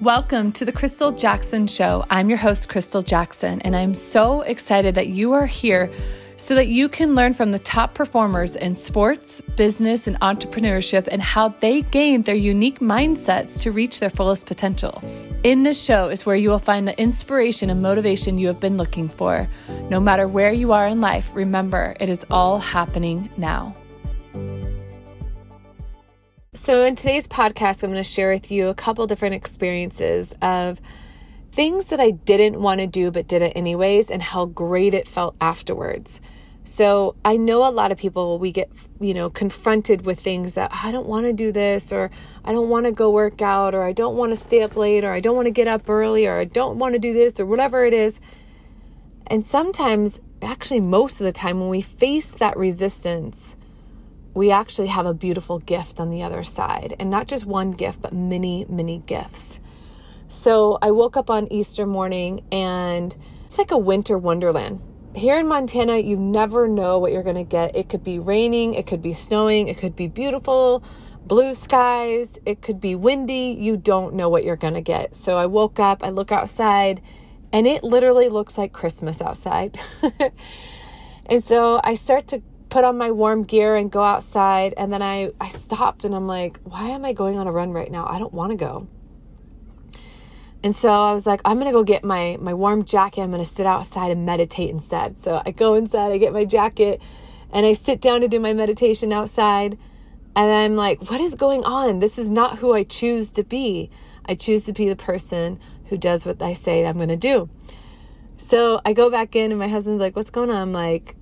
Welcome to the Crystal Jackson Show. I'm your host, Crystal Jackson, and I'm so excited that you are here so that you can learn from the top performers in sports, business, and entrepreneurship and how they gain their unique mindsets to reach their fullest potential. In this show is where you will find the inspiration and motivation you have been looking for. No matter where you are in life, remember it is all happening now. So, in today's podcast, I'm going to share with you a couple different experiences of things that I didn't want to do but did it anyways and how great it felt afterwards. So, I know a lot of people, we get, you know, confronted with things that I don't want to do this, or I don't want to go work out, or I don't want to stay up late, or I don't want to get up early, or I don't want to do this, or whatever it is. And sometimes, actually, most of the time, when we face that resistance, we actually have a beautiful gift on the other side. And not just one gift, but many, many gifts. So I woke up on Easter morning and it's like a winter wonderland. Here in Montana, you never know what you're going to get. It could be raining, it could be snowing, it could be beautiful, blue skies, it could be windy. You don't know what you're going to get. So I woke up, I look outside, and it literally looks like Christmas outside. and so I start to put on my warm gear and go outside. And then I, I stopped and I'm like, why am I going on a run right now? I don't want to go. And so I was like, I'm going to go get my, my warm jacket. I'm going to sit outside and meditate instead. So I go inside, I get my jacket, and I sit down to do my meditation outside. And I'm like, what is going on? This is not who I choose to be. I choose to be the person who does what I say I'm going to do. So I go back in, and my husband's like, what's going on? I'm like,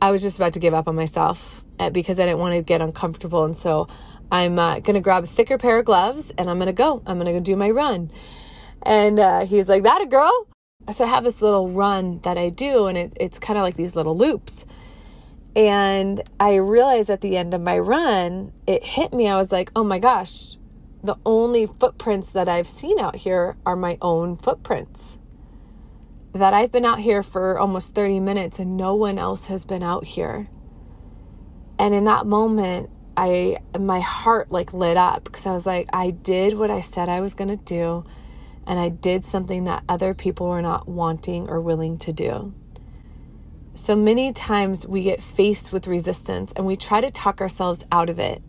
I was just about to give up on myself eh, because I didn't want to get uncomfortable. And so I'm uh, going to grab a thicker pair of gloves and I'm going to go. I'm going to go do my run. And uh, he's like, That a girl? So I have this little run that I do, and it, it's kind of like these little loops. And I realized at the end of my run, it hit me. I was like, Oh my gosh, the only footprints that I've seen out here are my own footprints that I've been out here for almost 30 minutes and no one else has been out here. And in that moment, I my heart like lit up because I was like I did what I said I was going to do and I did something that other people were not wanting or willing to do. So many times we get faced with resistance and we try to talk ourselves out of it.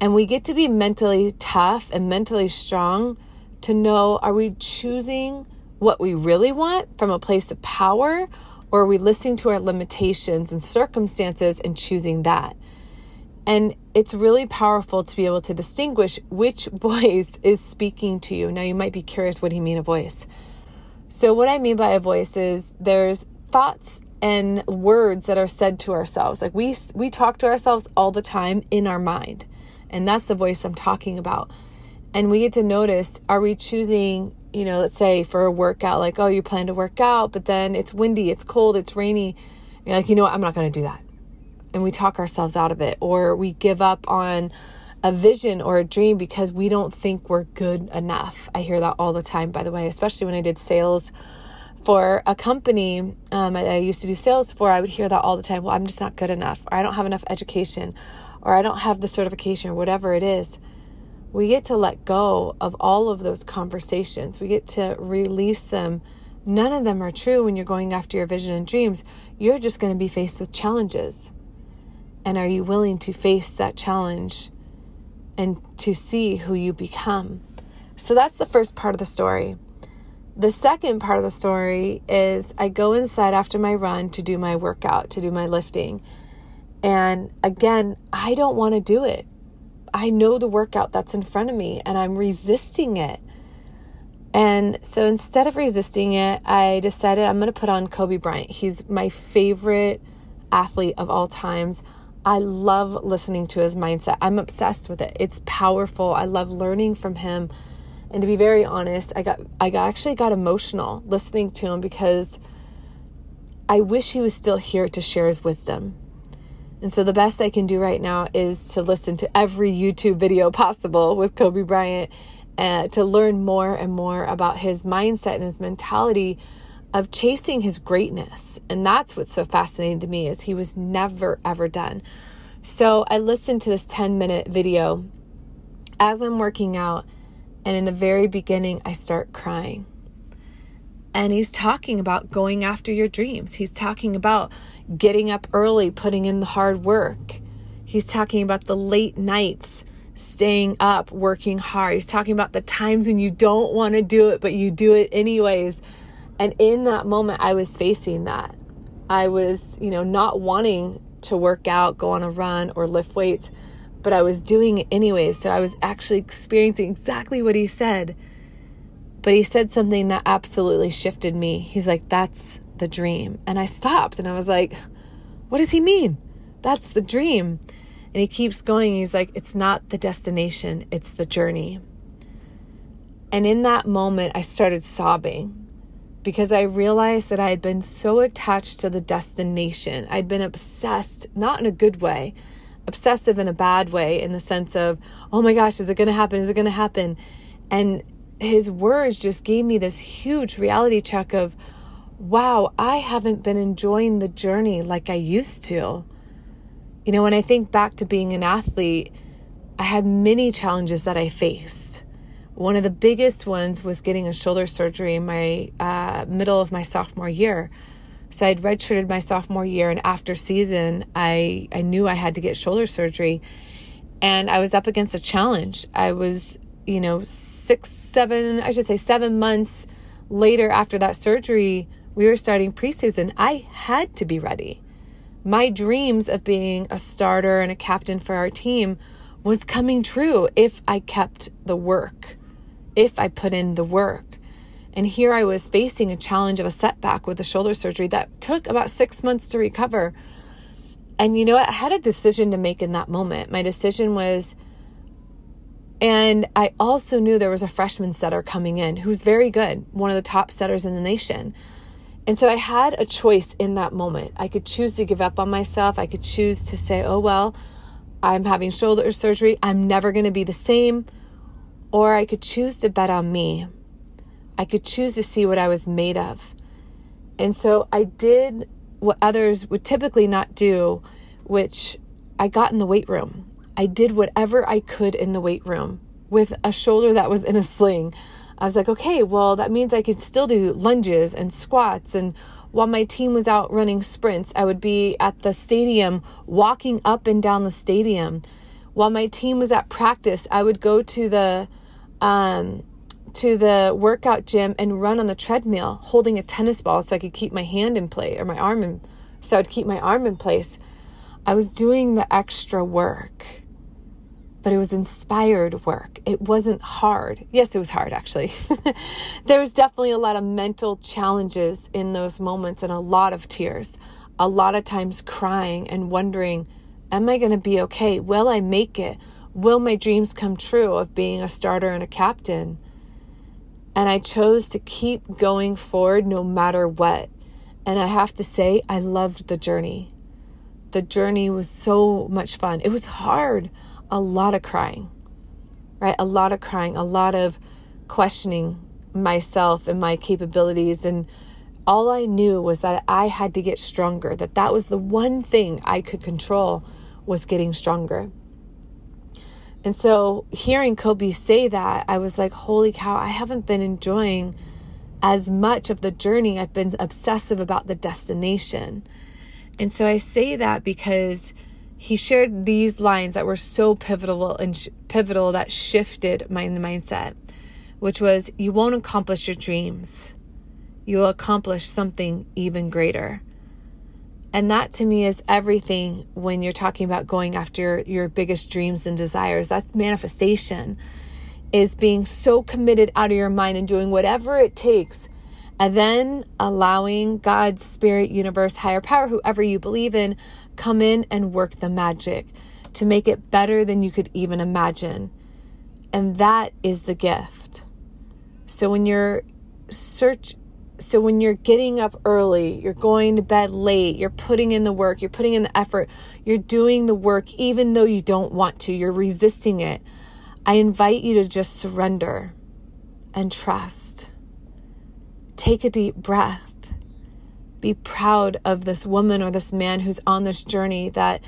And we get to be mentally tough and mentally strong to know are we choosing what we really want from a place of power, or are we listening to our limitations and circumstances and choosing that? And it's really powerful to be able to distinguish which voice is speaking to you. Now, you might be curious what do you mean a voice? So, what I mean by a voice is there's thoughts and words that are said to ourselves. Like we we talk to ourselves all the time in our mind. And that's the voice I'm talking about. And we get to notice are we choosing you know, let's say for a workout, like, oh, you plan to work out, but then it's windy, it's cold, it's rainy. You're like, you know what, I'm not going to do that. And we talk ourselves out of it, or we give up on a vision or a dream because we don't think we're good enough. I hear that all the time, by the way, especially when I did sales for a company um, I, I used to do sales for. I would hear that all the time. Well, I'm just not good enough, or I don't have enough education, or I don't have the certification, or whatever it is we get to let go of all of those conversations. We get to release them. None of them are true when you're going after your vision and dreams. You're just going to be faced with challenges. And are you willing to face that challenge and to see who you become? So that's the first part of the story. The second part of the story is I go inside after my run to do my workout, to do my lifting. And again, I don't want to do it. I know the workout that's in front of me and I'm resisting it. And so instead of resisting it, I decided I'm going to put on Kobe Bryant. He's my favorite athlete of all times. I love listening to his mindset. I'm obsessed with it. It's powerful. I love learning from him. And to be very honest, I got I actually got emotional listening to him because I wish he was still here to share his wisdom. And so the best I can do right now is to listen to every YouTube video possible with Kobe Bryant uh, to learn more and more about his mindset and his mentality of chasing his greatness. And that's what's so fascinating to me is he was never ever done. So I listened to this 10 minute video as I'm working out And in the very beginning, I start crying. And he's talking about going after your dreams. He's talking about getting up early, putting in the hard work. He's talking about the late nights, staying up, working hard. He's talking about the times when you don't want to do it, but you do it anyways. And in that moment, I was facing that. I was, you know, not wanting to work out, go on a run, or lift weights, but I was doing it anyways. So I was actually experiencing exactly what he said. But he said something that absolutely shifted me. He's like, That's the dream. And I stopped and I was like, What does he mean? That's the dream. And he keeps going. He's like, It's not the destination, it's the journey. And in that moment, I started sobbing because I realized that I had been so attached to the destination. I'd been obsessed, not in a good way, obsessive in a bad way, in the sense of, oh my gosh, is it going to happen? Is it going to happen? And his words just gave me this huge reality check of, wow, I haven't been enjoying the journey like I used to. You know, when I think back to being an athlete, I had many challenges that I faced. One of the biggest ones was getting a shoulder surgery in my uh, middle of my sophomore year. So I'd redshirted my sophomore year, and after season, I I knew I had to get shoulder surgery, and I was up against a challenge. I was, you know, six, seven, I should say, seven months later after that surgery, we were starting preseason. I had to be ready. My dreams of being a starter and a captain for our team was coming true if I kept the work, if I put in the work. And here I was facing a challenge of a setback with a shoulder surgery that took about six months to recover. And you know, I had a decision to make in that moment. My decision was and I also knew there was a freshman setter coming in who's very good, one of the top setters in the nation. And so I had a choice in that moment. I could choose to give up on myself. I could choose to say, oh, well, I'm having shoulder surgery. I'm never going to be the same. Or I could choose to bet on me. I could choose to see what I was made of. And so I did what others would typically not do, which I got in the weight room. I did whatever I could in the weight room with a shoulder that was in a sling. I was like, okay, well, that means I could still do lunges and squats. And while my team was out running sprints, I would be at the stadium walking up and down the stadium. While my team was at practice, I would go to the um, to the workout gym and run on the treadmill holding a tennis ball so I could keep my hand in place or my arm in so I'd keep my arm in place. I was doing the extra work but it was inspired work. It wasn't hard. Yes, it was hard actually. there was definitely a lot of mental challenges in those moments and a lot of tears, a lot of times crying and wondering, am I going to be okay? Will I make it? Will my dreams come true of being a starter and a captain? And I chose to keep going forward no matter what. And I have to say, I loved the journey. The journey was so much fun. It was hard a lot of crying, right? A lot of crying, a lot of questioning myself and my capabilities. And all I knew was that I had to get stronger, that that was the one thing I could control was getting stronger. And so hearing Kobe say that, I was like, holy cow, I haven't been enjoying as much of the journey. I've been obsessive about the destination. And so I say that because he shared these lines that were so pivotal and sh- pivotal that shifted my mindset, which was you won't accomplish your dreams. You will accomplish something even greater. And that to me is everything when you're talking about going after your biggest dreams and desires. That's manifestation, is being so committed out of your mind and doing whatever it takes. And then allowing God's spirit, universe, higher power, whoever you believe in, come in and work the magic to make it better than you could even imagine. And that is the gift. So when you're search so when you're getting up early, you're going to bed late, you're putting in the work, you're putting in the effort, you're doing the work even though you don't want to, you're resisting it. I invite you to just surrender and trust. Take a deep breath be proud of this woman or this man who's on this journey that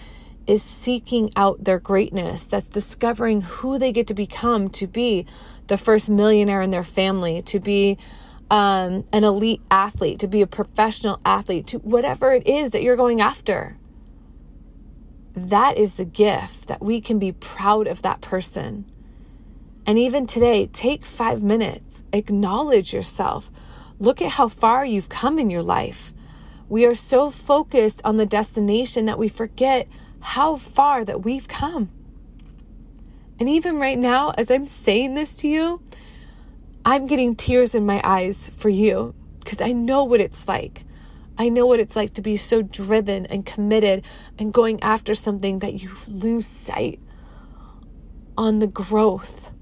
is seeking out their greatness, that's discovering who they get to become to be the first millionaire in their family, to be um, an elite athlete, to be a professional athlete, to whatever it is that you're going after. That is the gift that we can be proud of that person. And even today, take five minutes, acknowledge yourself, look at how far you've come in your life. We are so focused on the destination that we forget how far that we've come. And even right now, as I'm saying this to you, I'm getting tears in my eyes for you because I know what it's like. I know what it's like to be so driven and committed and going after something that you lose sight on the growth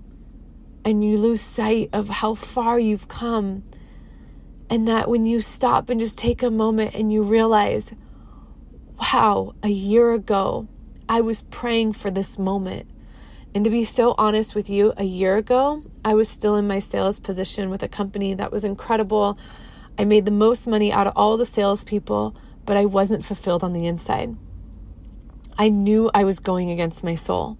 and you lose sight of how far you've come. And that when you stop and just take a moment and you realize, wow, a year ago, I was praying for this moment. And to be so honest with you, a year ago, I was still in my sales position with a company that was incredible. I made the most money out of all the salespeople, but I wasn't fulfilled on the inside. I knew I was going against my soul.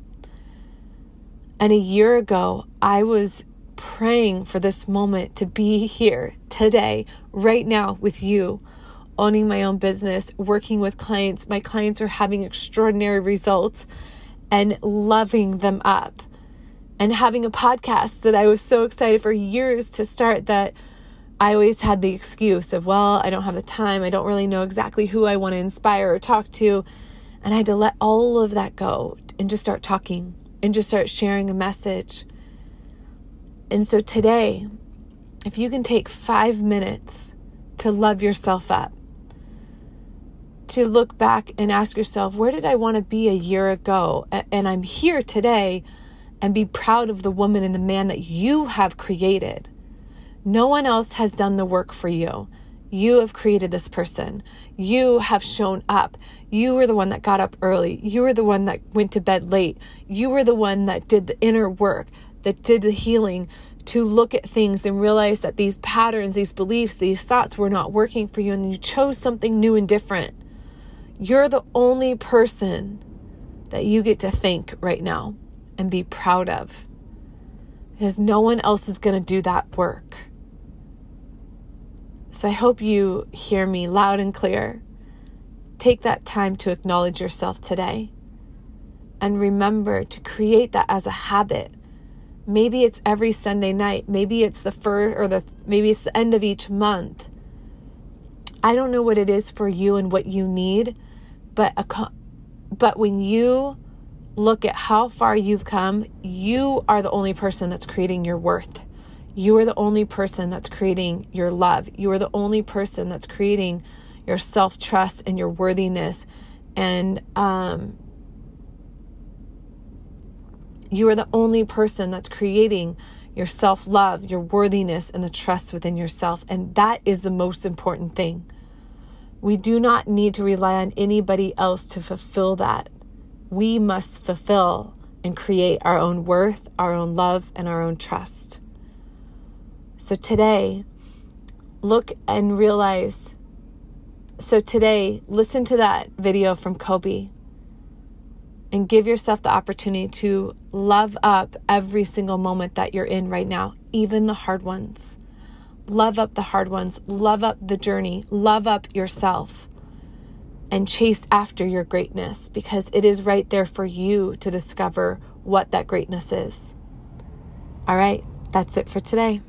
And a year ago, I was praying for this moment to be here today, right now, with you, owning my own business, working with clients. My clients are having extraordinary results and loving them up and having a podcast that I was so excited for years to start that I always had the excuse of, well, I don't have the time. I don't really know exactly who I want to inspire or talk to. And I had to let all of that go and just start talking and just start sharing a message. And so today, if you can take five minutes to love yourself up, to look back and ask yourself, where did I want to be a year ago? And I'm here today and be proud of the woman and the man that you have created. No one else has done the work for you. You have created this person. You have shown up. You were the one that got up early. You were the one that went to bed late. You were the one that did the inner work, that did the healing to look at things and realize that these patterns, these beliefs, these thoughts were not working for you and you chose something new and different. You're the only person that you get to think right now and be proud of because no one else is going to do that work. So I hope you hear me loud and clear. Take that time to acknowledge yourself today and remember to create that as a habit. Maybe it's every Sunday night, maybe it's the first or the maybe it's the end of each month. I don't know what it is for you and what you need, but a, but when you look at how far you've come, you are the only person that's creating your worth. You are the only person that's creating your love. You are the only person that's creating your self trust and your worthiness. And um, you are the only person that's creating your self love, your worthiness, and the trust within yourself. And that is the most important thing. We do not need to rely on anybody else to fulfill that. We must fulfill and create our own worth, our own love, and our own trust. So today, look and realize. So today, listen to that video from Kobe and give yourself the opportunity to love up every single moment that you're in right now, even the hard ones. Love up the hard ones, love up the journey, love up yourself, and chase after your greatness because it is right there for you to discover what that greatness is. All right, that's it for today.